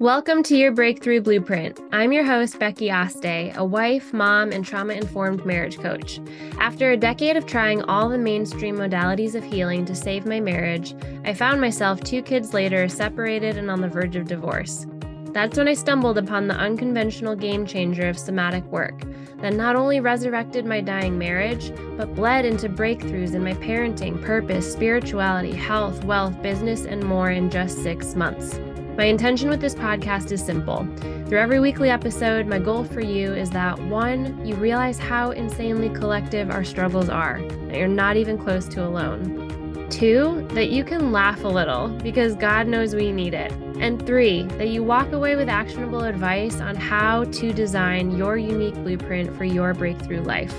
Welcome to your Breakthrough Blueprint. I'm your host, Becky Aste, a wife, mom, and trauma informed marriage coach. After a decade of trying all the mainstream modalities of healing to save my marriage, I found myself two kids later separated and on the verge of divorce. That's when I stumbled upon the unconventional game changer of somatic work that not only resurrected my dying marriage, but bled into breakthroughs in my parenting, purpose, spirituality, health, wealth, business, and more in just six months. My intention with this podcast is simple. Through every weekly episode, my goal for you is that one, you realize how insanely collective our struggles are, that you're not even close to alone. Two, that you can laugh a little because God knows we need it. And three, that you walk away with actionable advice on how to design your unique blueprint for your breakthrough life.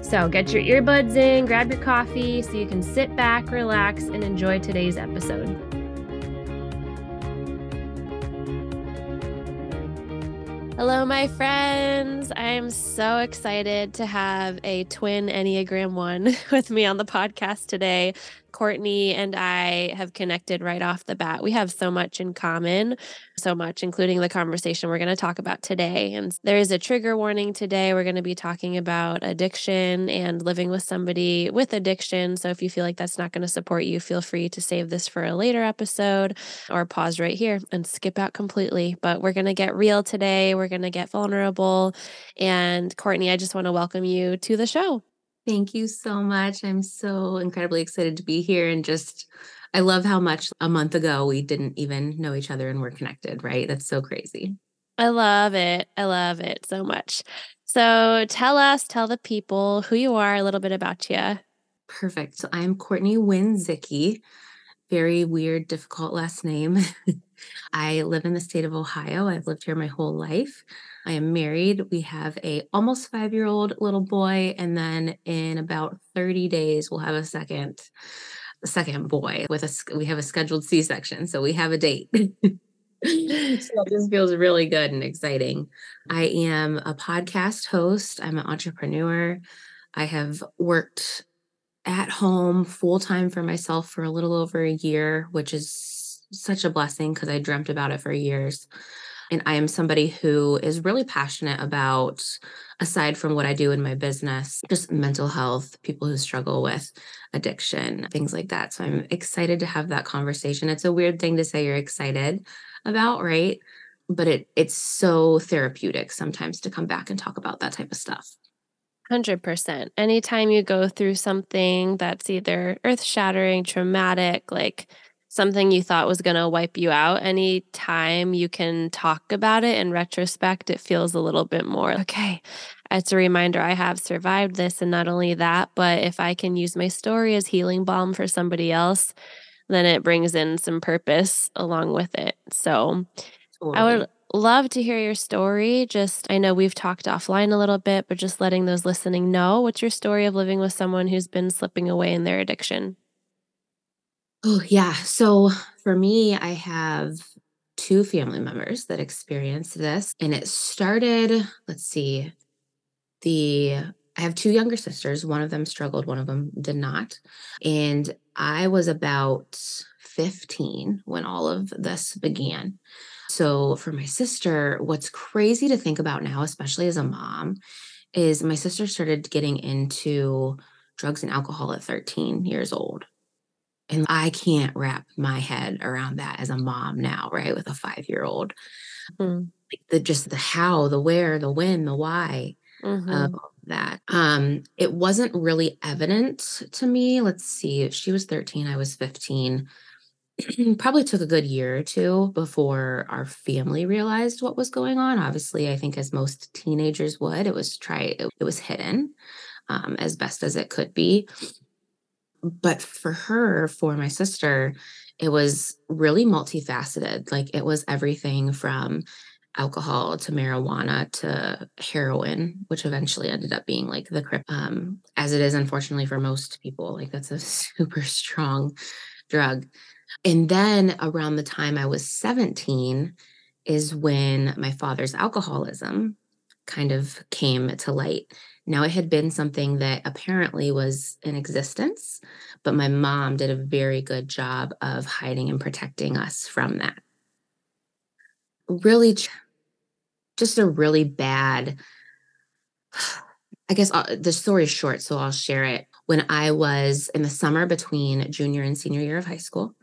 So get your earbuds in, grab your coffee so you can sit back, relax, and enjoy today's episode. Hello, my friends. I'm so excited to have a twin Enneagram 1 with me on the podcast today. Courtney and I have connected right off the bat. We have so much in common, so much, including the conversation we're going to talk about today. And there is a trigger warning today. We're going to be talking about addiction and living with somebody with addiction. So if you feel like that's not going to support you, feel free to save this for a later episode or pause right here and skip out completely. But we're going to get real today. We're going to get vulnerable. And Courtney, I just want to welcome you to the show. Thank you so much. I'm so incredibly excited to be here and just I love how much a month ago we didn't even know each other and we're connected, right? That's so crazy. I love it. I love it so much. So tell us, tell the people who you are, a little bit about you. Perfect. So I'm Courtney Wendzicki. Very weird, difficult last name. I live in the state of Ohio. I've lived here my whole life. I am married. We have a almost 5-year-old little boy and then in about 30 days we'll have a second second boy with a we have a scheduled C-section, so we have a date. so this feels really good and exciting. I am a podcast host. I'm an entrepreneur. I have worked at home full time for myself for a little over a year, which is such a blessing because I dreamt about it for years. And I am somebody who is really passionate about, aside from what I do in my business, just mental health, people who struggle with addiction, things like that. So I'm excited to have that conversation. It's a weird thing to say you're excited about, right? But it it's so therapeutic sometimes to come back and talk about that type of stuff. 100%. Anytime you go through something that's either earth shattering, traumatic, like something you thought was going to wipe you out, any time you can talk about it in retrospect, it feels a little bit more okay. It's a reminder I have survived this. And not only that, but if I can use my story as healing balm for somebody else, then it brings in some purpose along with it. So totally. I would love to hear your story. Just, I know we've talked offline a little bit, but just letting those listening know what's your story of living with someone who's been slipping away in their addiction? Oh, yeah. So for me, I have two family members that experienced this. And it started, let's see, the I have two younger sisters. One of them struggled, one of them did not. And I was about 15 when all of this began. So, for my sister, what's crazy to think about now, especially as a mom, is my sister started getting into drugs and alcohol at 13 years old. And I can't wrap my head around that as a mom now, right? With a five year old. Mm-hmm. Like the just the how, the where, the when, the why mm-hmm. of that. Um, it wasn't really evident to me. Let's see, she was 13, I was 15. Probably took a good year or two before our family realized what was going on. Obviously, I think as most teenagers would, it was try it, it was hidden um, as best as it could be but for her, for my sister, it was really multifaceted. Like it was everything from alcohol to marijuana to heroin, which eventually ended up being like the crip, um, as it is unfortunately for most people. Like that's a super strong drug. And then around the time I was 17 is when my father's alcoholism kind of came to light. Now, it had been something that apparently was in existence, but my mom did a very good job of hiding and protecting us from that. really just a really bad I guess uh, the story is short, so I'll share it. When I was in the summer between junior and senior year of high school,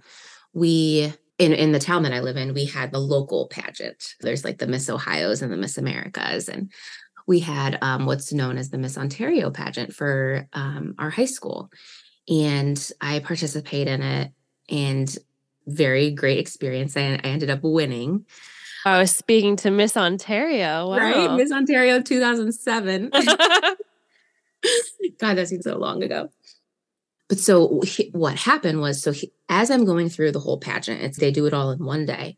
we in in the town that I live in, we had the local pageant. There's like the Miss Ohio's and the Miss Americas, and we had um, what's known as the Miss Ontario pageant for um, our high school, and I participated in it, and very great experience. I, I ended up winning. I was speaking to Miss Ontario. Wow. Right? Miss Ontario 2007. God, that seems so long ago. But so he, what happened was so he, as I'm going through the whole pageant, it's they do it all in one day.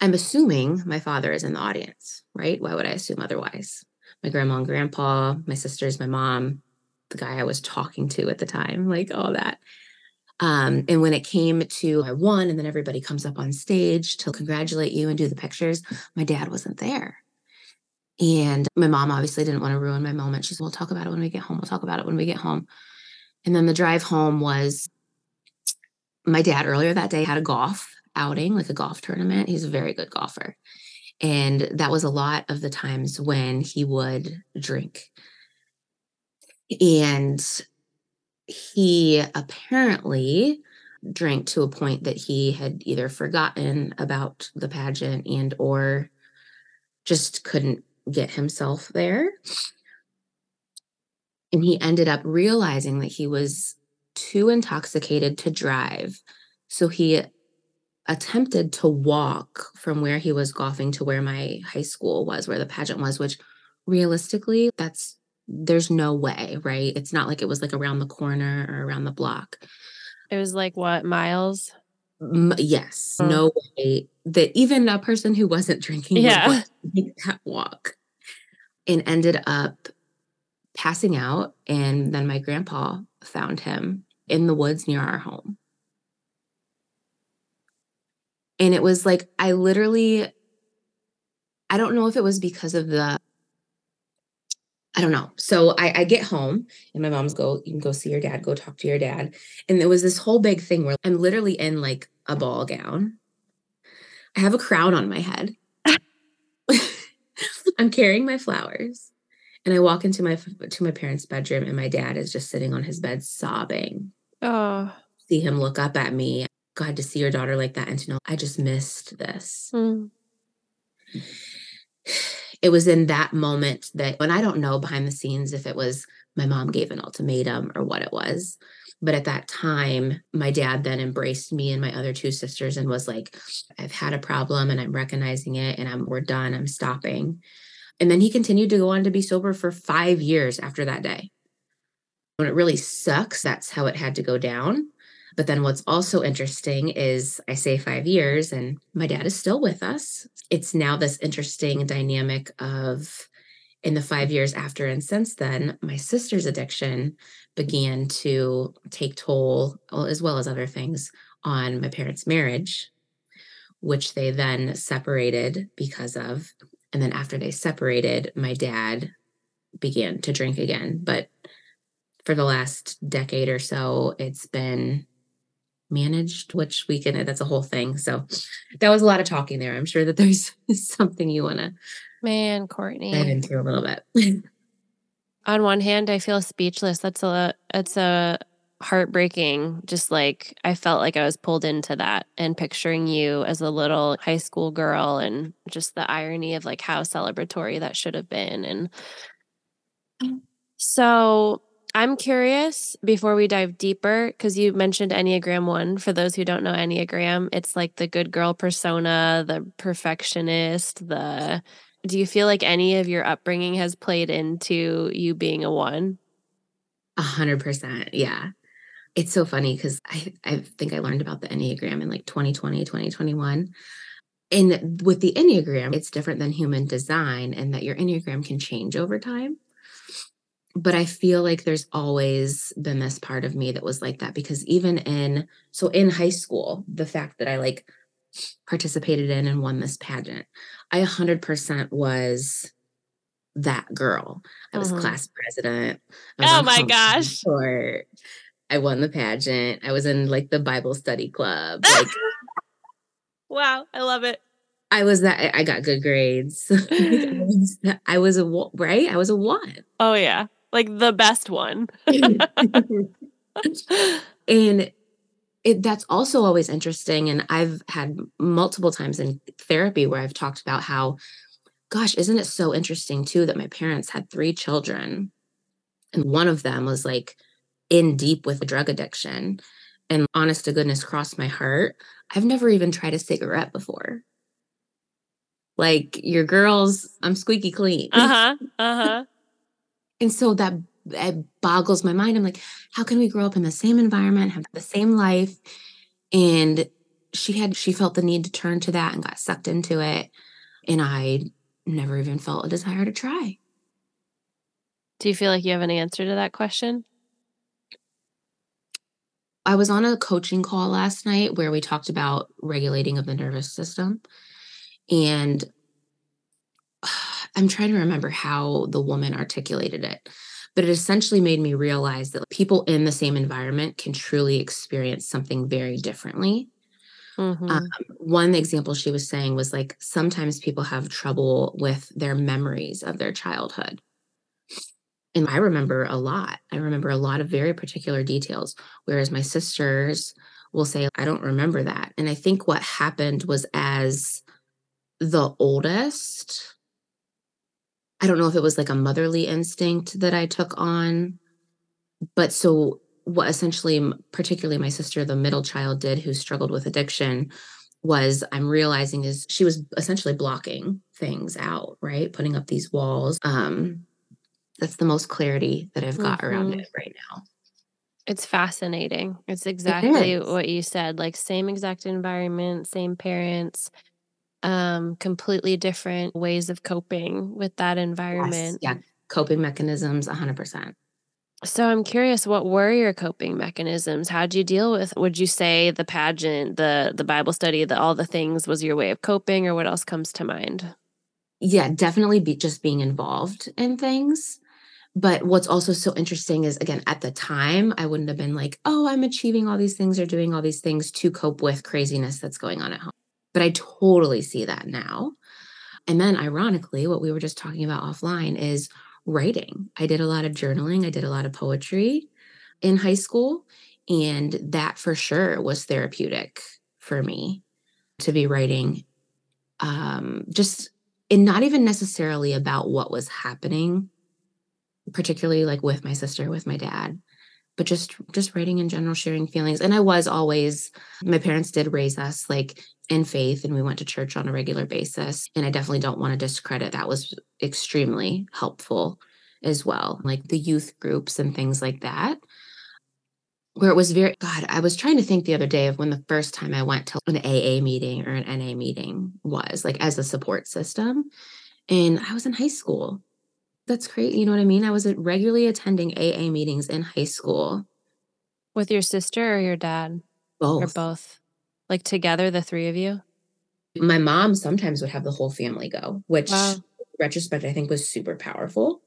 I'm assuming my father is in the audience, right? Why would I assume otherwise? My grandma and grandpa, my sisters, my mom, the guy I was talking to at the time, like all that. Um, and when it came to I won, and then everybody comes up on stage to congratulate you and do the pictures, my dad wasn't there. And my mom obviously didn't want to ruin my moment. She's, we'll talk about it when we get home. We'll talk about it when we get home. And then the drive home was my dad earlier that day had a golf outing, like a golf tournament. He's a very good golfer. And that was a lot of the times when he would drink. And he apparently drank to a point that he had either forgotten about the pageant and or just couldn't get himself there and he ended up realizing that he was too intoxicated to drive so he attempted to walk from where he was golfing to where my high school was where the pageant was which realistically that's there's no way, right? It's not like it was like around the corner or around the block. It was like what, miles? M- yes, oh. no way that even a person who wasn't drinking yeah. would make that walk and ended up passing out. And then my grandpa found him in the woods near our home. And it was like, I literally, I don't know if it was because of the I don't know. So I, I, get home and my mom's go, you can go see your dad, go talk to your dad. And there was this whole big thing where I'm literally in like a ball gown. I have a crown on my head. I'm carrying my flowers. And I walk into my to my parents' bedroom and my dad is just sitting on his bed sobbing. Oh. See him look up at me. God to see your daughter like that and to know I just missed this. Mm it was in that moment that when I don't know behind the scenes if it was my mom gave an ultimatum or what it was. But at that time, my dad then embraced me and my other two sisters and was like, I've had a problem and I'm recognizing it and I'm we're done. I'm stopping. And then he continued to go on to be sober for five years after that day. When it really sucks, that's how it had to go down. But then what's also interesting is I say five years and my dad is still with us. It's now this interesting dynamic of in the five years after and since then, my sister's addiction began to take toll, as well as other things, on my parents' marriage, which they then separated because of. And then after they separated, my dad began to drink again. But for the last decade or so, it's been managed, which we can, that's a whole thing. So that was a lot of talking there. I'm sure that there's something you want to man, Courtney dive into a little bit. On one hand, I feel speechless. That's a, it's a heartbreaking. Just like I felt like I was pulled into that and picturing you as a little high school girl and just the irony of like how celebratory that should have been. And mm. so I'm curious before we dive deeper, because you mentioned Enneagram 1. For those who don't know Enneagram, it's like the good girl persona, the perfectionist, the. Do you feel like any of your upbringing has played into you being a one? A hundred percent. Yeah. It's so funny because I, I think I learned about the Enneagram in like 2020, 2021. And with the Enneagram, it's different than human design, and that your Enneagram can change over time but I feel like there's always been this part of me that was like that because even in so in high school, the fact that I like participated in and won this pageant, I 100% was that girl. I was mm-hmm. class president. oh my gosh. Court. I won the pageant. I was in like the Bible study club. Like Wow, I love it. I was that I got good grades. I was a right. I was a one. Oh yeah, like the best one. and it, that's also always interesting. And I've had multiple times in therapy where I've talked about how, gosh, isn't it so interesting too that my parents had three children, and one of them was like in deep with a drug addiction. And honest to goodness, crossed my heart. I've never even tried a cigarette before. Like your girls, I'm squeaky clean. Uh huh. Uh huh. And so that it boggles my mind. I'm like, how can we grow up in the same environment, have the same life? And she had, she felt the need to turn to that and got sucked into it. And I never even felt a desire to try. Do you feel like you have an answer to that question? I was on a coaching call last night where we talked about regulating of the nervous system. And I'm trying to remember how the woman articulated it, but it essentially made me realize that people in the same environment can truly experience something very differently. Mm-hmm. Um, one example she was saying was like sometimes people have trouble with their memories of their childhood. And I remember a lot. I remember a lot of very particular details, whereas my sisters will say, I don't remember that. And I think what happened was as the oldest, I don't know if it was like a motherly instinct that I took on. But so, what essentially, particularly my sister, the middle child, did who struggled with addiction was I'm realizing is she was essentially blocking things out, right? Putting up these walls. Um, that's the most clarity that I've got mm-hmm. around it right now. It's fascinating. It's exactly it what you said. Like same exact environment, same parents, um, completely different ways of coping with that environment. Yes, yeah, coping mechanisms, 100%. So I'm curious, what were your coping mechanisms? How'd you deal with? Would you say the pageant, the the Bible study, the all the things was your way of coping, or what else comes to mind? Yeah, definitely be just being involved in things. But what's also so interesting is again, at the time, I wouldn't have been like, oh, I'm achieving all these things or doing all these things to cope with craziness that's going on at home. But I totally see that now. And then, ironically, what we were just talking about offline is writing. I did a lot of journaling, I did a lot of poetry in high school. And that for sure was therapeutic for me to be writing, um, just and not even necessarily about what was happening, particularly like with my sister, with my dad, but just just writing in general sharing feelings. And i was always my parents did raise us like in faith and we went to church on a regular basis. And i definitely don't want to discredit that was extremely helpful as well like the youth groups and things like that. Where it was very god i was trying to think the other day of when the first time i went to an aa meeting or an na meeting was like as a support system. And i was in high school that's great. You know what I mean? I was regularly attending AA meetings in high school. With your sister or your dad? Both. Or both? Like together, the three of you? My mom sometimes would have the whole family go, which wow. retrospect I think was super powerful.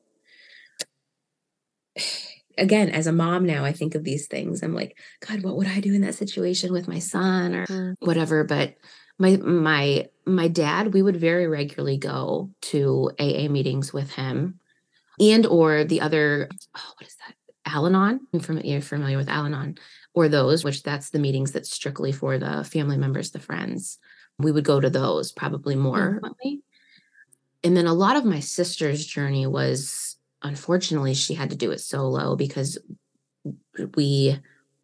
Again, as a mom now, I think of these things. I'm like, God, what would I do in that situation with my son or mm. whatever? But my my my dad, we would very regularly go to AA meetings with him and or the other oh, what is that? Al-anon? You're familiar with al-anon. Or those which that's the meetings that's strictly for the family members the friends. We would go to those probably more mm-hmm. and then a lot of my sister's journey was unfortunately she had to do it solo because we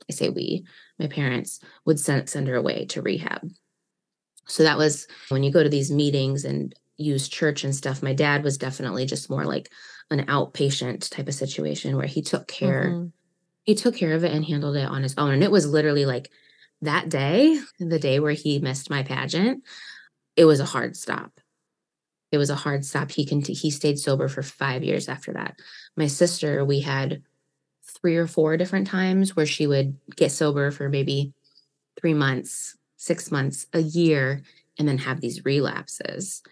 i say we my parents would send, send her away to rehab. So that was when you go to these meetings and use church and stuff my dad was definitely just more like an outpatient type of situation where he took care mm-hmm. he took care of it and handled it on his own and it was literally like that day the day where he missed my pageant it was a hard stop. It was a hard stop. He can he stayed sober for 5 years after that. My sister we had three or four different times where she would get sober for maybe 3 months 6 months a year and then have these relapses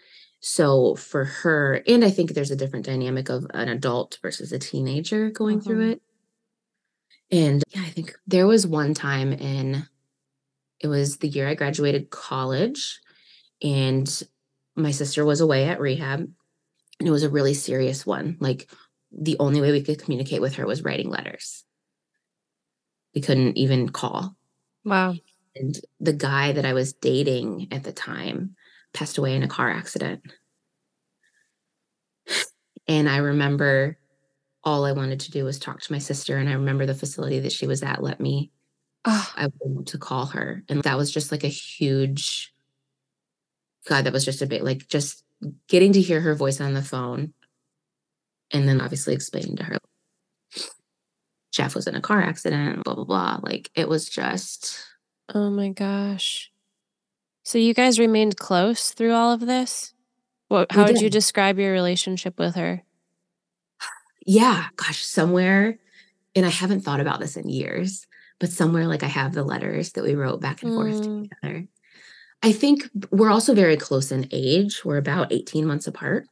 so for her, and I think there's a different dynamic of an adult versus a teenager going through mm-hmm. it. And yeah, I think there was one time in it was the year I graduated college and my sister was away at rehab and it was a really serious one. Like the only way we could communicate with her was writing letters. We couldn't even call. Wow. And the guy that I was dating at the time passed away in a car accident. And I remember all I wanted to do was talk to my sister. And I remember the facility that she was at let me, oh. I wanted to call her. And that was just like a huge, God, that was just a bit like just getting to hear her voice on the phone. And then obviously explaining to her, Jeff was in a car accident, blah, blah, blah. Like it was just. Oh my gosh. So you guys remained close through all of this? What, how would you describe your relationship with her? Yeah, gosh, somewhere, and I haven't thought about this in years, but somewhere like I have the letters that we wrote back and forth mm. together. I think we're also very close in age. We're about 18 months apart.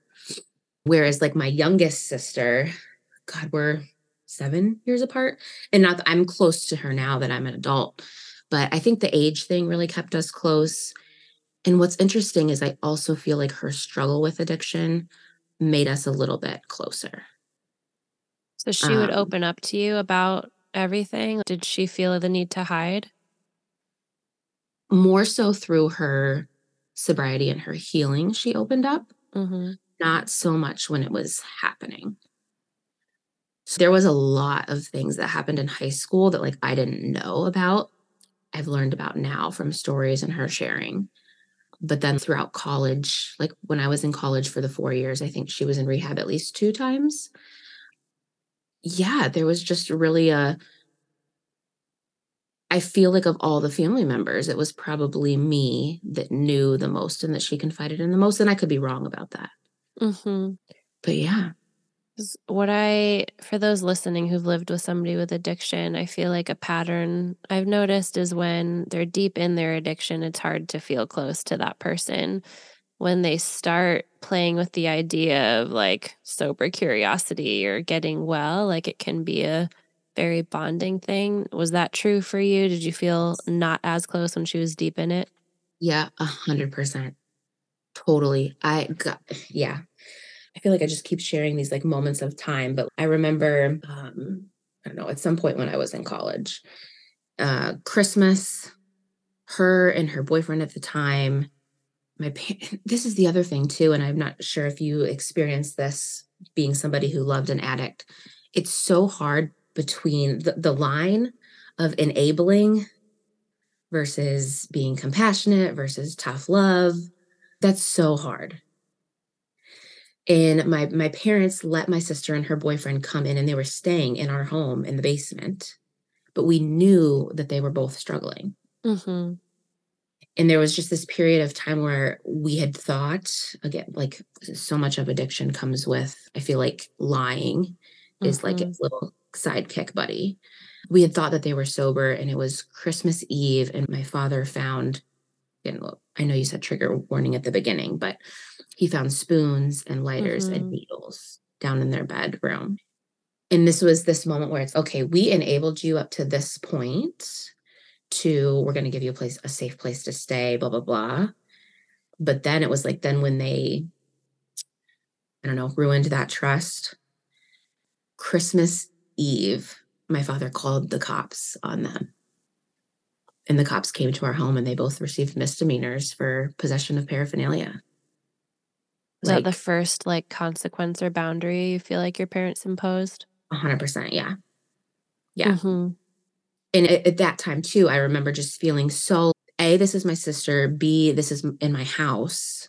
Whereas, like, my youngest sister, God, we're seven years apart. And not I'm close to her now that I'm an adult, but I think the age thing really kept us close. And what's interesting is I also feel like her struggle with addiction made us a little bit closer. So she um, would open up to you about everything. Did she feel the need to hide? More so through her sobriety and her healing, she opened up, mm-hmm. not so much when it was happening. So there was a lot of things that happened in high school that like I didn't know about. I've learned about now from stories and her sharing but then throughout college, like when I was in college for the four years, I think she was in rehab at least two times. Yeah, there was just really a. I feel like of all the family members, it was probably me that knew the most and that she confided in the most. And I could be wrong about that. Mm-hmm. But yeah. What I, for those listening who've lived with somebody with addiction, I feel like a pattern I've noticed is when they're deep in their addiction, it's hard to feel close to that person. When they start playing with the idea of like sober curiosity or getting well, like it can be a very bonding thing. Was that true for you? Did you feel not as close when she was deep in it? Yeah, a hundred percent. Totally. I got, yeah. I feel like I just keep sharing these like moments of time, but I remember, um, I don't know, at some point when I was in college, uh, Christmas, her and her boyfriend at the time, my pa- this is the other thing too, and I'm not sure if you experienced this being somebody who loved an addict. It's so hard between the, the line of enabling versus being compassionate versus tough love. That's so hard and my my parents let my sister and her boyfriend come in and they were staying in our home in the basement but we knew that they were both struggling mm-hmm. and there was just this period of time where we had thought again like so much of addiction comes with i feel like lying mm-hmm. is like a mm-hmm. little sidekick buddy we had thought that they were sober and it was christmas eve and my father found and i know you said trigger warning at the beginning but he found spoons and lighters mm-hmm. and needles down in their bedroom. And this was this moment where it's okay, we enabled you up to this point to we're going to give you a place, a safe place to stay, blah, blah, blah. But then it was like, then when they, I don't know, ruined that trust, Christmas Eve, my father called the cops on them. And the cops came to our home and they both received misdemeanors for possession of paraphernalia. Was like, that the first like consequence or boundary you feel like your parents imposed? hundred percent. Yeah. Yeah. Mm-hmm. And at, at that time too, I remember just feeling so A, this is my sister. B, this is in my house.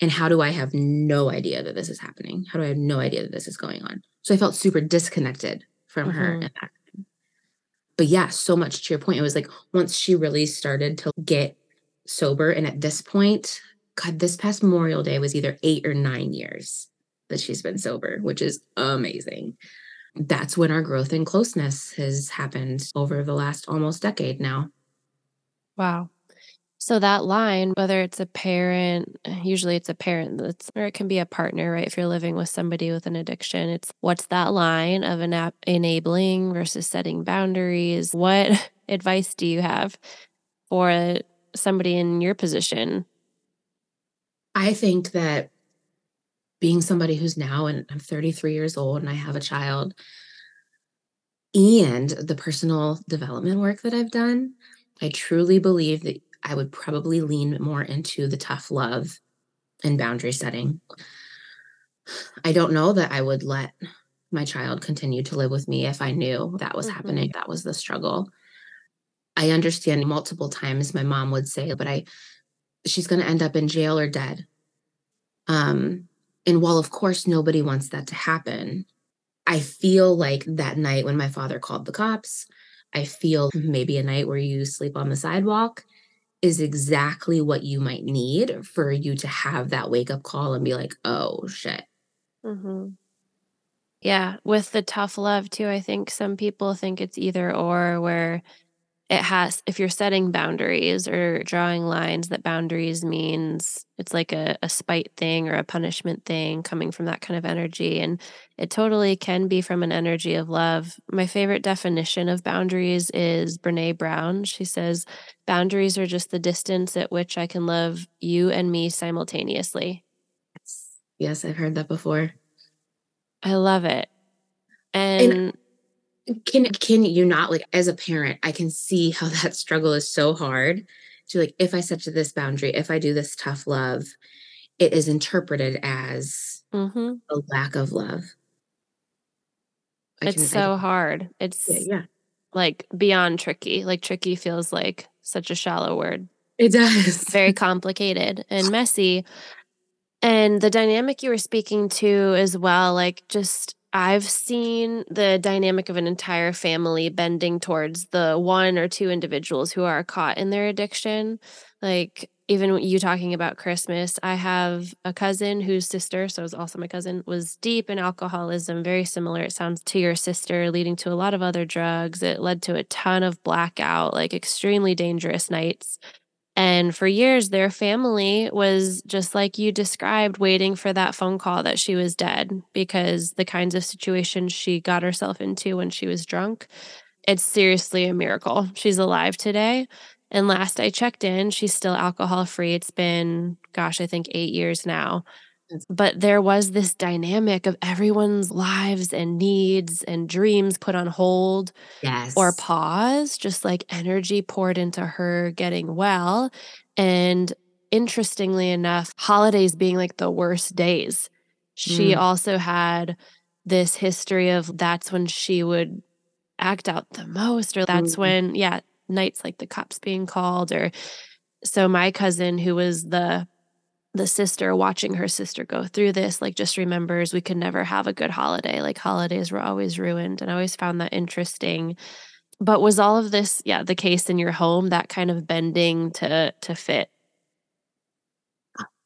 And how do I have no idea that this is happening? How do I have no idea that this is going on? So I felt super disconnected from mm-hmm. her But yeah, so much to your point. It was like once she really started to get sober, and at this point, God, this past Memorial Day was either eight or nine years that she's been sober, which is amazing. That's when our growth and closeness has happened over the last almost decade now. Wow. So that line, whether it's a parent, usually it's a parent that's, or it can be a partner, right? If you're living with somebody with an addiction, it's what's that line of an enabling versus setting boundaries? What advice do you have for somebody in your position I think that being somebody who's now, and I'm 33 years old and I have a child, and the personal development work that I've done, I truly believe that I would probably lean more into the tough love and boundary setting. I don't know that I would let my child continue to live with me if I knew that was mm-hmm. happening, that was the struggle. I understand multiple times my mom would say, but I she's going to end up in jail or dead. Um and while of course nobody wants that to happen, I feel like that night when my father called the cops, I feel maybe a night where you sleep on the sidewalk is exactly what you might need for you to have that wake up call and be like, oh shit. Mm-hmm. Yeah. With the tough love, too, I think some people think it's either or, where it has if you're setting boundaries or drawing lines that boundaries means it's like a, a spite thing or a punishment thing coming from that kind of energy and it totally can be from an energy of love. My favorite definition of boundaries is brene brown. She says boundaries are just the distance at which i can love you and me simultaneously. Yes. I've heard that before. I love it. And, and can can you not like as a parent i can see how that struggle is so hard to like if i set to this boundary if i do this tough love it is interpreted as mm-hmm. a lack of love. I it's can, so hard. It's yeah, yeah. like beyond tricky like tricky feels like such a shallow word. It does. Very complicated and messy. And the dynamic you were speaking to as well like just I've seen the dynamic of an entire family bending towards the one or two individuals who are caught in their addiction. Like, even you talking about Christmas, I have a cousin whose sister, so is also my cousin, was deep in alcoholism, very similar, it sounds, to your sister, leading to a lot of other drugs. It led to a ton of blackout, like extremely dangerous nights. And for years, their family was just like you described, waiting for that phone call that she was dead because the kinds of situations she got herself into when she was drunk, it's seriously a miracle. She's alive today. And last I checked in, she's still alcohol free. It's been, gosh, I think eight years now. But there was this dynamic of everyone's lives and needs and dreams put on hold yes. or pause, just like energy poured into her getting well. And interestingly enough, holidays being like the worst days. She mm. also had this history of that's when she would act out the most, or that's mm. when, yeah, nights like the cops being called, or so my cousin, who was the the sister watching her sister go through this like just remembers we could never have a good holiday. Like holidays were always ruined and i always found that interesting. But was all of this yeah the case in your home that kind of bending to to fit?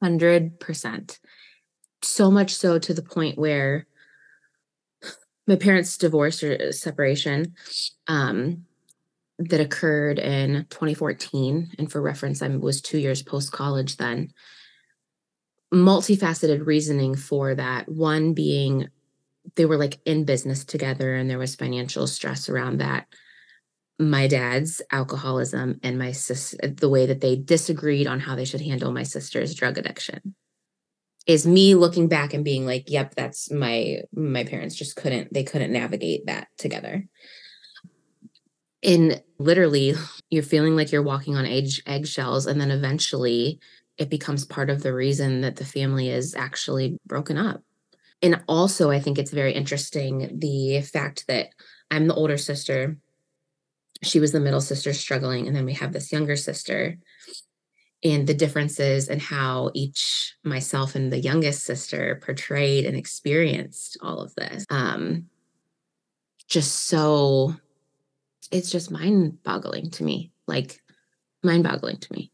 100% so much so to the point where my parents divorce or separation um that occurred in 2014 and for reference i was two years post college then multifaceted reasoning for that. One being they were like in business together and there was financial stress around that. My dad's alcoholism and my sis the way that they disagreed on how they should handle my sister's drug addiction is me looking back and being like yep that's my my parents just couldn't they couldn't navigate that together and literally you're feeling like you're walking on egg, eggshells and then eventually it becomes part of the reason that the family is actually broken up. And also, I think it's very interesting the fact that I'm the older sister. She was the middle sister struggling. And then we have this younger sister. And the differences in how each myself and the youngest sister portrayed and experienced all of this. Um, just so, it's just mind boggling to me. Like, mind boggling to me.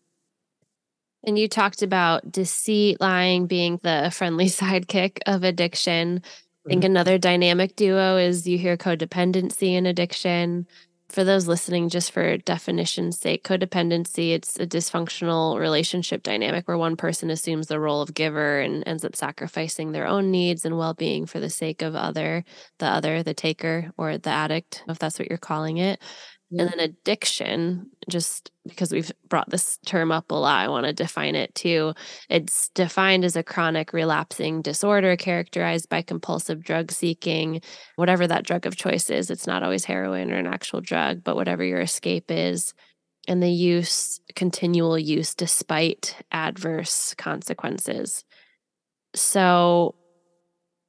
And you talked about deceit, lying being the friendly sidekick of addiction. I think mm-hmm. another dynamic duo is you hear codependency and addiction. For those listening, just for definition's sake, codependency, it's a dysfunctional relationship dynamic where one person assumes the role of giver and ends up sacrificing their own needs and well-being for the sake of other, the other, the taker or the addict, if that's what you're calling it. And mm-hmm. then addiction, just because we've brought this term up a lot, I want to define it too. It's defined as a chronic relapsing disorder characterized by compulsive drug seeking, whatever that drug of choice is. It's not always heroin or an actual drug, but whatever your escape is. And the use, continual use, despite adverse consequences. So,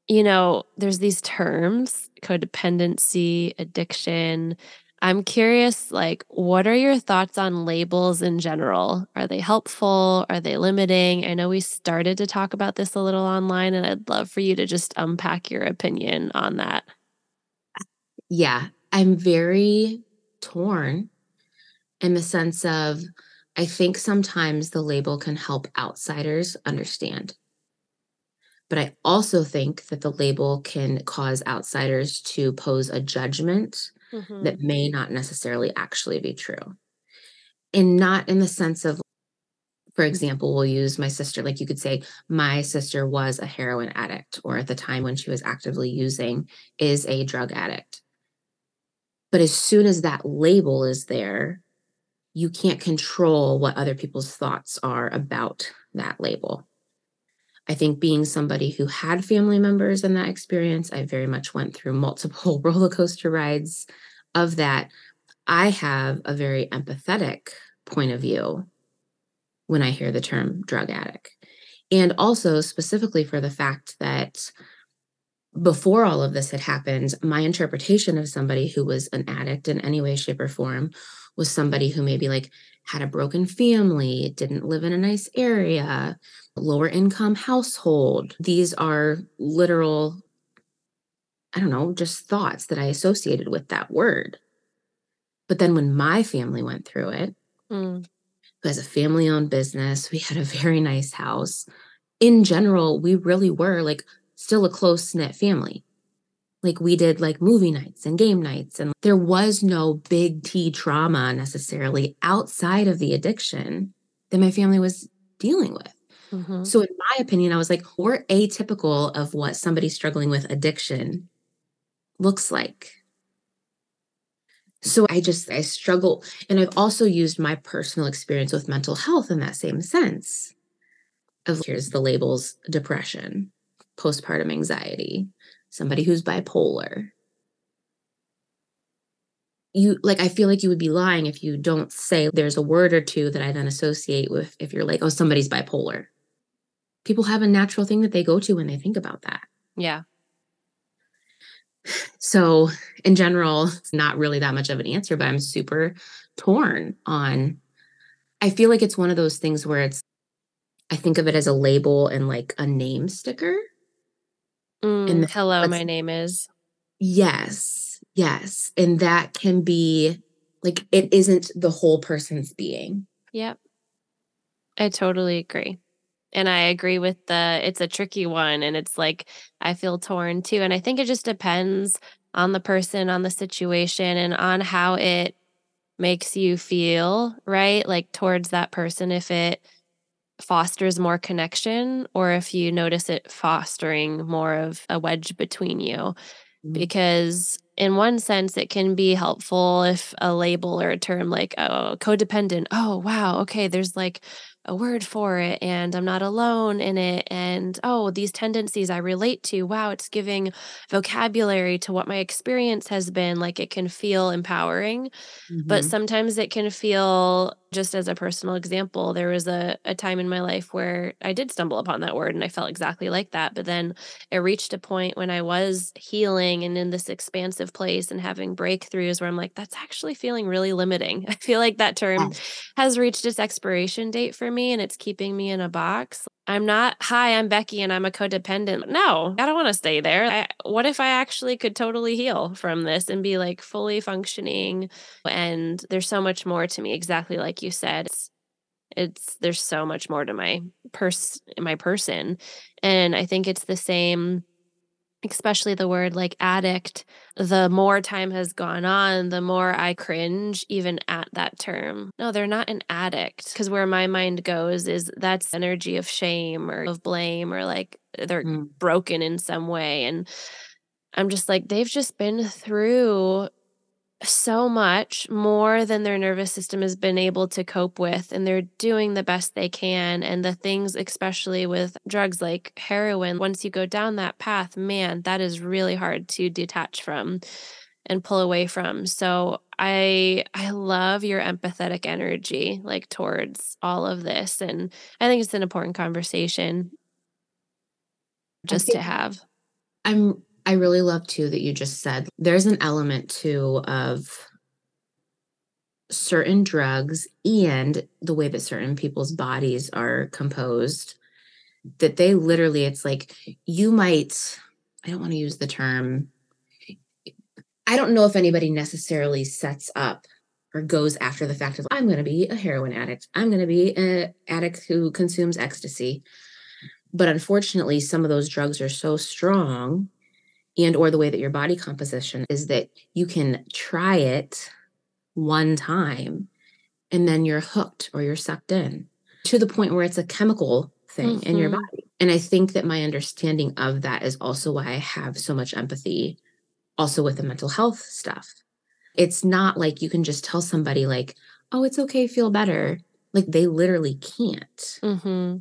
you know, there's these terms codependency, addiction, I'm curious, like, what are your thoughts on labels in general? Are they helpful? Are they limiting? I know we started to talk about this a little online, and I'd love for you to just unpack your opinion on that. Yeah, I'm very torn in the sense of I think sometimes the label can help outsiders understand. But I also think that the label can cause outsiders to pose a judgment mm-hmm. that may not necessarily actually be true. And not in the sense of, for example, we'll use my sister, like you could say, my sister was a heroin addict, or at the time when she was actively using, is a drug addict. But as soon as that label is there, you can't control what other people's thoughts are about that label. I think being somebody who had family members in that experience, I very much went through multiple roller coaster rides of that. I have a very empathetic point of view when I hear the term drug addict. And also, specifically for the fact that before all of this had happened, my interpretation of somebody who was an addict in any way, shape, or form was somebody who maybe like had a broken family, didn't live in a nice area, lower income household. These are literal, I don't know, just thoughts that I associated with that word. But then when my family went through it, mm. who has a family owned business, we had a very nice house. In general, we really were like still a close knit family. Like we did like movie nights and game nights, and there was no big T trauma necessarily outside of the addiction that my family was dealing with. Mm-hmm. So, in my opinion, I was like, we're atypical of what somebody struggling with addiction looks like. So, I just, I struggle. And I've also used my personal experience with mental health in that same sense of here's the labels depression, postpartum anxiety, somebody who's bipolar. You like, I feel like you would be lying if you don't say there's a word or two that I then associate with if you're like, oh, somebody's bipolar people have a natural thing that they go to when they think about that. Yeah. So, in general, it's not really that much of an answer, but I'm super torn on. I feel like it's one of those things where it's, I think of it as a label and like a name sticker. Mm, and the, hello, my name is. Yes, yes. And that can be like, it isn't the whole person's being. Yep. I totally agree and I agree with the it's a tricky one and it's like I feel torn too and I think it just depends on the person on the situation and on how it makes you feel right like towards that person if it fosters more connection or if you notice it fostering more of a wedge between you mm-hmm. because in one sense it can be helpful if a label or a term like oh codependent oh wow okay there's like a word for it and I'm not alone in it. And oh, these tendencies I relate to. Wow, it's giving vocabulary to what my experience has been. Like it can feel empowering, mm-hmm. but sometimes it can feel just as a personal example, there was a, a time in my life where I did stumble upon that word and I felt exactly like that. But then it reached a point when I was healing and in this expansive place and having breakthroughs where I'm like, that's actually feeling really limiting. I feel like that term has reached its expiration date for me and it's keeping me in a box. I'm not, hi, I'm Becky and I'm a codependent. No, I don't want to stay there. I, what if I actually could totally heal from this and be like fully functioning? And there's so much more to me, exactly like you said. It's, it's there's so much more to my pers my person. And I think it's the same especially the word like addict, the more time has gone on, the more I cringe even at that term. No, they're not an addict because where my mind goes is that's energy of shame or of blame or like they're mm. broken in some way. And I'm just like, they've just been through so much more than their nervous system has been able to cope with and they're doing the best they can. And the things especially with drugs like heroin once you go down that path man that is really hard to detach from and pull away from. So i i love your empathetic energy like towards all of this. And i think it's an important conversation just to have. I'm I really love too that you just said there's an element too of certain drugs and the way that certain people's bodies are composed that they literally it's like you might I don't want to use the term I don't know if anybody necessarily sets up or goes after the fact of I'm going to be a heroin addict. I'm going to be an addict who consumes ecstasy. But unfortunately, some of those drugs are so strong and or the way that your body composition is that you can try it one time and then you're hooked or you're sucked in to the point where it's a chemical thing mm-hmm. in your mm-hmm. body. And I think that my understanding of that is also why I have so much empathy also with the mental health stuff. It's not like you can just tell somebody like, "Oh, it's okay, feel better." Like they literally can't. Mm-hmm.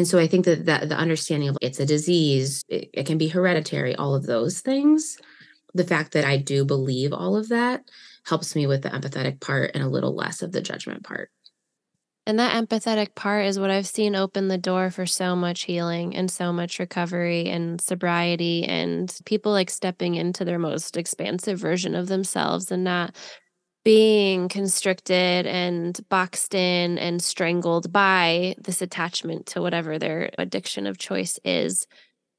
And so I think that, that the understanding of it's a disease, it, it can be hereditary, all of those things. The fact that I do believe all of that helps me with the empathetic part and a little less of the judgment part. And that empathetic part is what I've seen open the door for so much healing and so much recovery and sobriety and people like stepping into their most expansive version of themselves and not being constricted and boxed in and strangled by this attachment to whatever their addiction of choice is.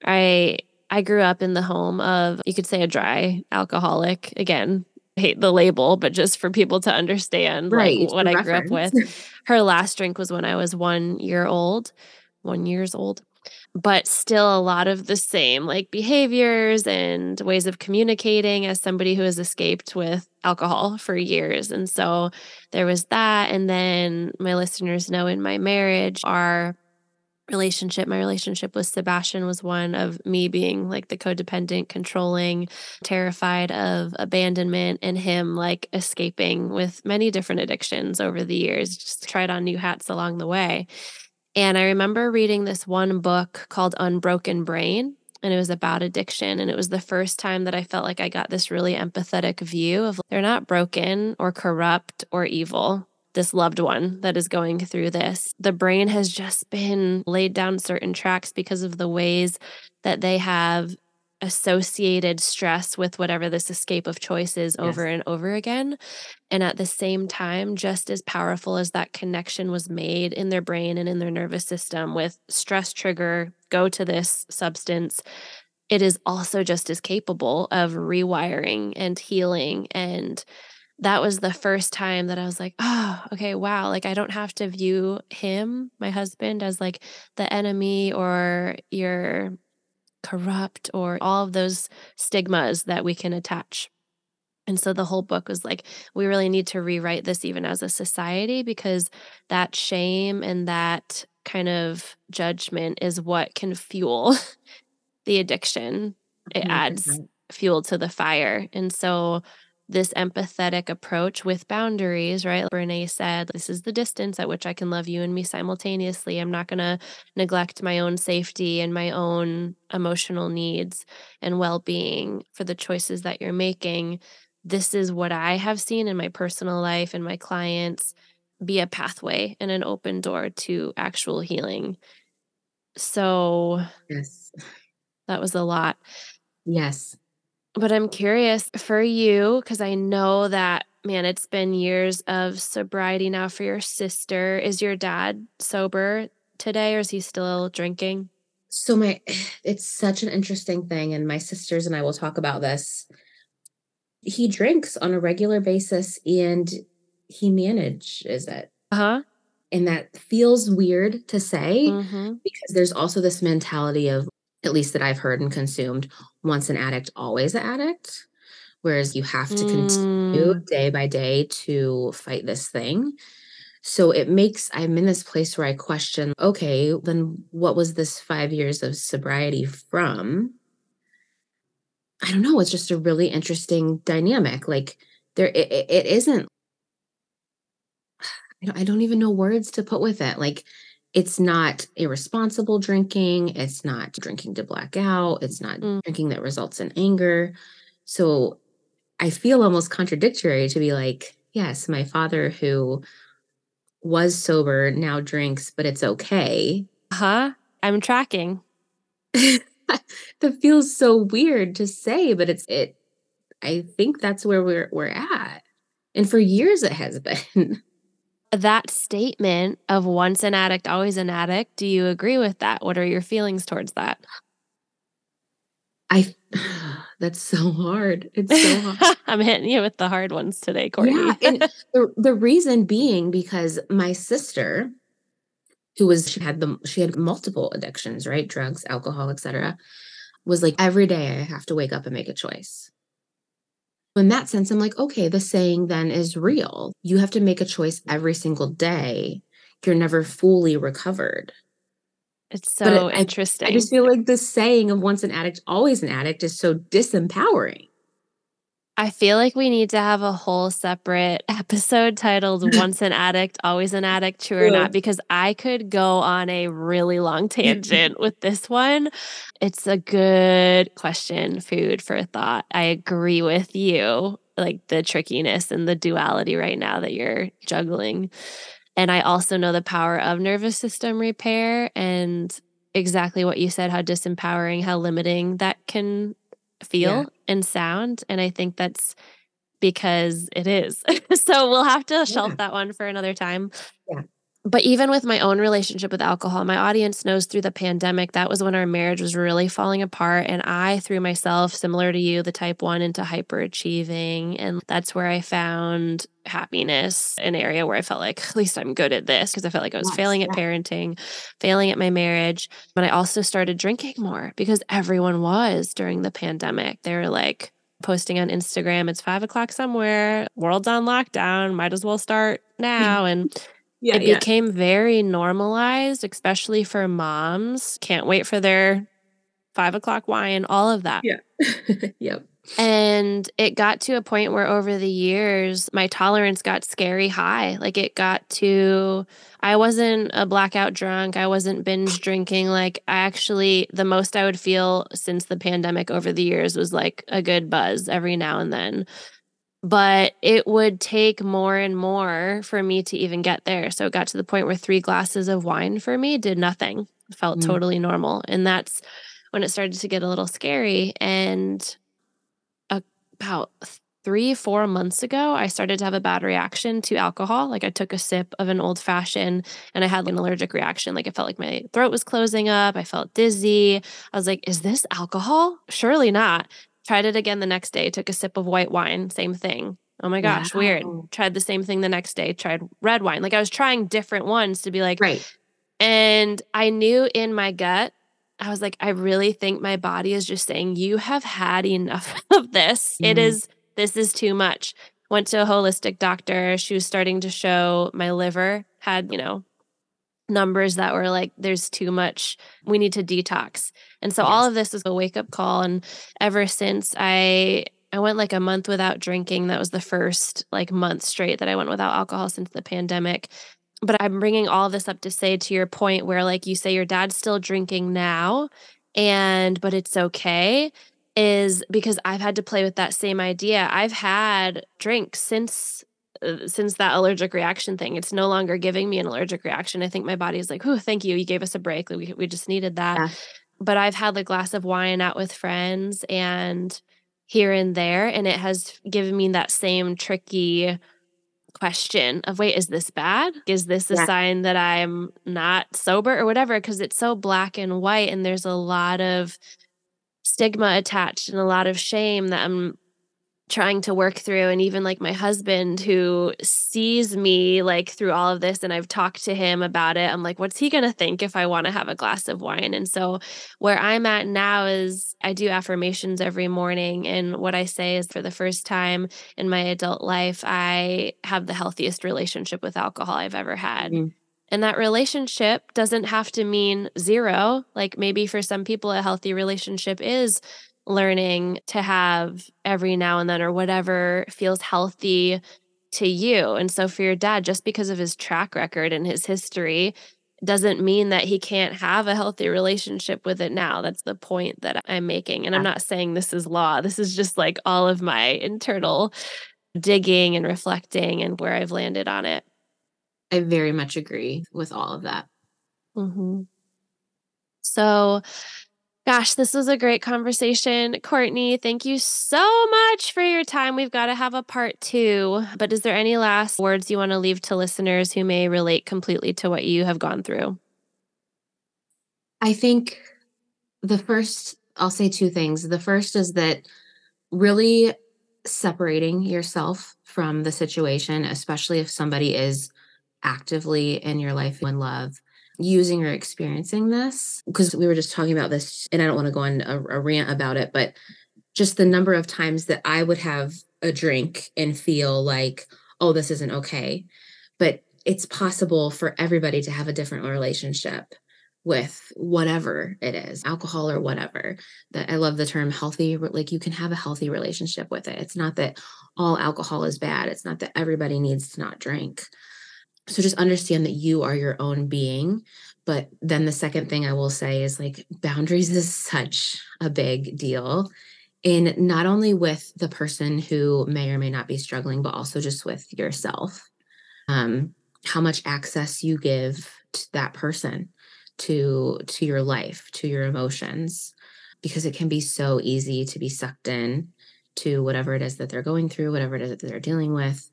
I I grew up in the home of you could say a dry alcoholic. Again, hate the label, but just for people to understand right, like what I reference. grew up with. Her last drink was when I was 1 year old, 1 years old but still a lot of the same like behaviors and ways of communicating as somebody who has escaped with alcohol for years. And so there was that. And then my listeners know in my marriage, our relationship, my relationship with Sebastian was one of me being like the codependent, controlling, terrified of abandonment, and him like escaping with many different addictions over the years, just tried on new hats along the way. And I remember reading this one book called Unbroken Brain, and it was about addiction. And it was the first time that I felt like I got this really empathetic view of they're not broken or corrupt or evil. This loved one that is going through this. The brain has just been laid down certain tracks because of the ways that they have associated stress with whatever this escape of choice is yes. over and over again. And at the same time, just as powerful as that connection was made in their brain and in their nervous system with stress trigger, go to this substance, it is also just as capable of rewiring and healing. And that was the first time that I was like, oh, okay, wow. Like, I don't have to view him, my husband, as like the enemy or your corrupt or all of those stigmas that we can attach. And so the whole book was like, we really need to rewrite this even as a society because that shame and that kind of judgment is what can fuel the addiction. It adds fuel to the fire. And so this empathetic approach with boundaries, right? Brene said, This is the distance at which I can love you and me simultaneously. I'm not going to neglect my own safety and my own emotional needs and well being for the choices that you're making. This is what I have seen in my personal life and my clients be a pathway and an open door to actual healing. So, yes, that was a lot. Yes. But I'm curious for you, because I know that, man, it's been years of sobriety now for your sister. Is your dad sober today or is he still drinking? So, my, it's such an interesting thing. And my sisters and I will talk about this. He drinks on a regular basis and he manages it. Uh huh. And that feels weird to say mm-hmm. because there's also this mentality of at least that I've heard and consumed, once an addict, always an addict. Whereas you have to continue mm. day by day to fight this thing. So it makes, I'm in this place where I question okay, then what was this five years of sobriety from? I don't know, it's just a really interesting dynamic. Like there it, it isn't I don't even know words to put with it. Like it's not irresponsible drinking, it's not drinking to black out, it's not mm. drinking that results in anger. So I feel almost contradictory to be like, yes, my father who was sober now drinks, but it's okay. Huh? I'm tracking. that feels so weird to say, but it's it I think that's where we're we're at. And for years it has been. That statement of once an addict, always an addict, do you agree with that? What are your feelings towards that? I that's so hard. It's so hard. I'm hitting you with the hard ones today, Courtney. Yeah, and the, the reason being because my sister, who was she had the she had multiple addictions, right? Drugs, alcohol, etc. Was like every day I have to wake up and make a choice. In that sense, I'm like, okay, the saying then is real. You have to make a choice every single day. You're never fully recovered. It's so it, interesting. I, I just feel like the saying of once an addict, always an addict is so disempowering. I feel like we need to have a whole separate episode titled Once an Addict, Always an Addict, True or Not, because I could go on a really long tangent with this one. It's a good question, food for thought. I agree with you, like the trickiness and the duality right now that you're juggling. And I also know the power of nervous system repair and exactly what you said, how disempowering, how limiting that can feel yeah. and sound. And I think that's because it is. so we'll have to shelf yeah. that one for another time. Yeah. But even with my own relationship with alcohol, my audience knows through the pandemic, that was when our marriage was really falling apart. And I threw myself, similar to you, the type one, into hyperachieving. And that's where I found happiness, an area where I felt like, at least I'm good at this, because I felt like I was yes, failing at parenting, failing at my marriage. But I also started drinking more because everyone was during the pandemic. They were like, posting on Instagram, it's five o'clock somewhere, world's on lockdown, might as well start now. And yeah, it yeah. became very normalized, especially for moms. Can't wait for their five o'clock wine, all of that. Yeah. yep. And it got to a point where over the years, my tolerance got scary high. Like it got to, I wasn't a blackout drunk. I wasn't binge drinking. Like I actually, the most I would feel since the pandemic over the years was like a good buzz every now and then but it would take more and more for me to even get there. So it got to the point where three glasses of wine for me did nothing, it felt mm. totally normal. And that's when it started to get a little scary. And about three, four months ago, I started to have a bad reaction to alcohol. Like I took a sip of an old fashioned and I had an allergic reaction. Like it felt like my throat was closing up. I felt dizzy. I was like, is this alcohol? Surely not. Tried it again the next day, took a sip of white wine, same thing. Oh my gosh, wow. weird. Tried the same thing the next day, tried red wine. Like I was trying different ones to be like, right. And I knew in my gut, I was like, I really think my body is just saying, you have had enough of this. Mm. It mm-hmm. is, this is too much. Went to a holistic doctor. She was starting to show my liver had, you know, numbers that were like, there's too much. We need to detox. And so yes. all of this was a wake up call. And ever since I, I went like a month without drinking. That was the first like month straight that I went without alcohol since the pandemic. But I'm bringing all this up to say to your point where like you say your dad's still drinking now and but it's okay is because I've had to play with that same idea. I've had drinks since uh, since that allergic reaction thing. It's no longer giving me an allergic reaction. I think my body is like, "Oh, thank you. You gave us a break. We we just needed that." Yeah but I've had a glass of wine out with friends and here and there. And it has given me that same tricky question of wait, is this bad? Is this a yeah. sign that I'm not sober or whatever? Because it's so black and white and there's a lot of stigma attached and a lot of shame that I'm trying to work through and even like my husband who sees me like through all of this and I've talked to him about it I'm like what's he going to think if I want to have a glass of wine and so where I'm at now is I do affirmations every morning and what I say is for the first time in my adult life I have the healthiest relationship with alcohol I've ever had mm. And that relationship doesn't have to mean zero. Like maybe for some people, a healthy relationship is learning to have every now and then or whatever feels healthy to you. And so for your dad, just because of his track record and his history, doesn't mean that he can't have a healthy relationship with it now. That's the point that I'm making. And I'm not saying this is law. This is just like all of my internal digging and reflecting and where I've landed on it. I very much agree with all of that. Mm-hmm. So, gosh, this was a great conversation. Courtney, thank you so much for your time. We've got to have a part two. But is there any last words you want to leave to listeners who may relate completely to what you have gone through? I think the first, I'll say two things. The first is that really separating yourself from the situation, especially if somebody is actively in your life in love using or experiencing this because we were just talking about this and i don't want to go on a, a, rant about it but just the number of times that i would have a drink and feel like oh this isn't okay. But it's possible for everybody to have a different relationship with whatever it is alcohol or whatever that i love the term healthy like you can have a healthy relationship with it. It's not that all alcohol is bad. It's not that everybody needs to not drink so just understand that you are your own being but then the second thing i will say is like boundaries is such a big deal. In not only with the person who may or may not be struggling but also just with yourself. Um how much access you give to that person to to your life to your emotions because it can be so easy to be sucked in to whatever it is that they're going through whatever it is that they're dealing with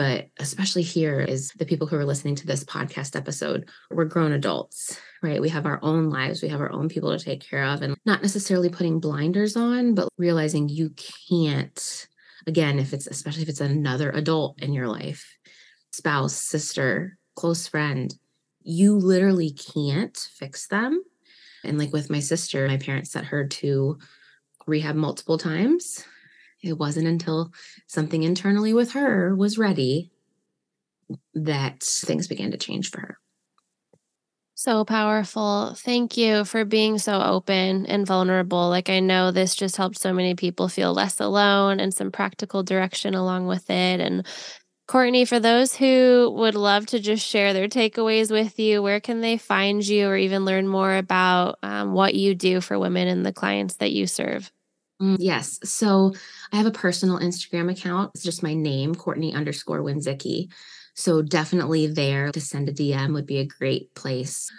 but especially here is the people who are listening to this podcast episode we're grown adults right we have our own lives we have our own people to take care of and not necessarily putting blinders on but realizing you can't again if it's especially if it's another adult in your life spouse sister close friend you literally can't fix them. And like with my sister, my parents sent her to rehab multiple times. It wasn't until something internally with her was ready that things began to change for her. So powerful. Thank you for being so open and vulnerable. Like, I know this just helped so many people feel less alone and some practical direction along with it. And Courtney, for those who would love to just share their takeaways with you, where can they find you or even learn more about um, what you do for women and the clients that you serve? Mm, yes. So I have a personal Instagram account. It's just my name, Courtney underscore Wendzicki. So definitely there to send a DM would be a great place.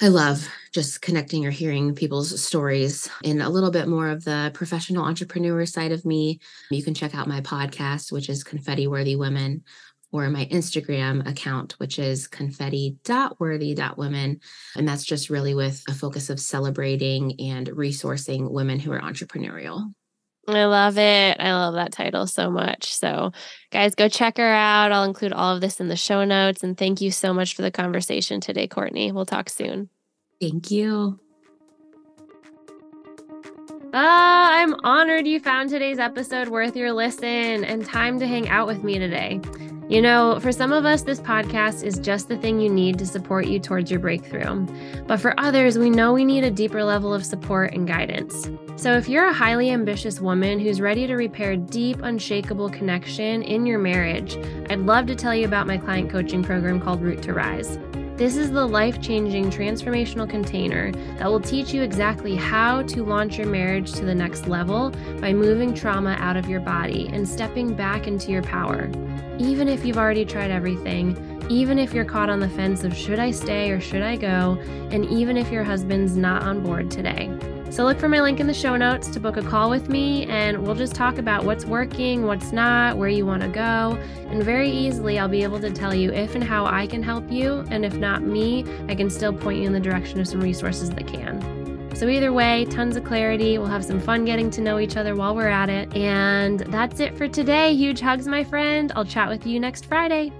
I love just connecting or hearing people's stories in a little bit more of the professional entrepreneur side of me. You can check out my podcast, which is Confetti Worthy Women, or my Instagram account, which is confetti.worthy.women. And that's just really with a focus of celebrating and resourcing women who are entrepreneurial. I love it. I love that title so much. So, guys, go check her out. I'll include all of this in the show notes. And thank you so much for the conversation today, Courtney. We'll talk soon. Thank you. Ah, I'm honored you found today's episode worth your listen and time to hang out with me today. You know, for some of us, this podcast is just the thing you need to support you towards your breakthrough. But for others, we know we need a deeper level of support and guidance. So if you're a highly ambitious woman who's ready to repair deep, unshakable connection in your marriage, I'd love to tell you about my client coaching program called Root to Rise. This is the life changing transformational container that will teach you exactly how to launch your marriage to the next level by moving trauma out of your body and stepping back into your power. Even if you've already tried everything, even if you're caught on the fence of should I stay or should I go, and even if your husband's not on board today. So look for my link in the show notes to book a call with me, and we'll just talk about what's working, what's not, where you want to go. And very easily, I'll be able to tell you if and how I can help you. And if not me, I can still point you in the direction of some resources that can. So, either way, tons of clarity. We'll have some fun getting to know each other while we're at it. And that's it for today. Huge hugs, my friend. I'll chat with you next Friday.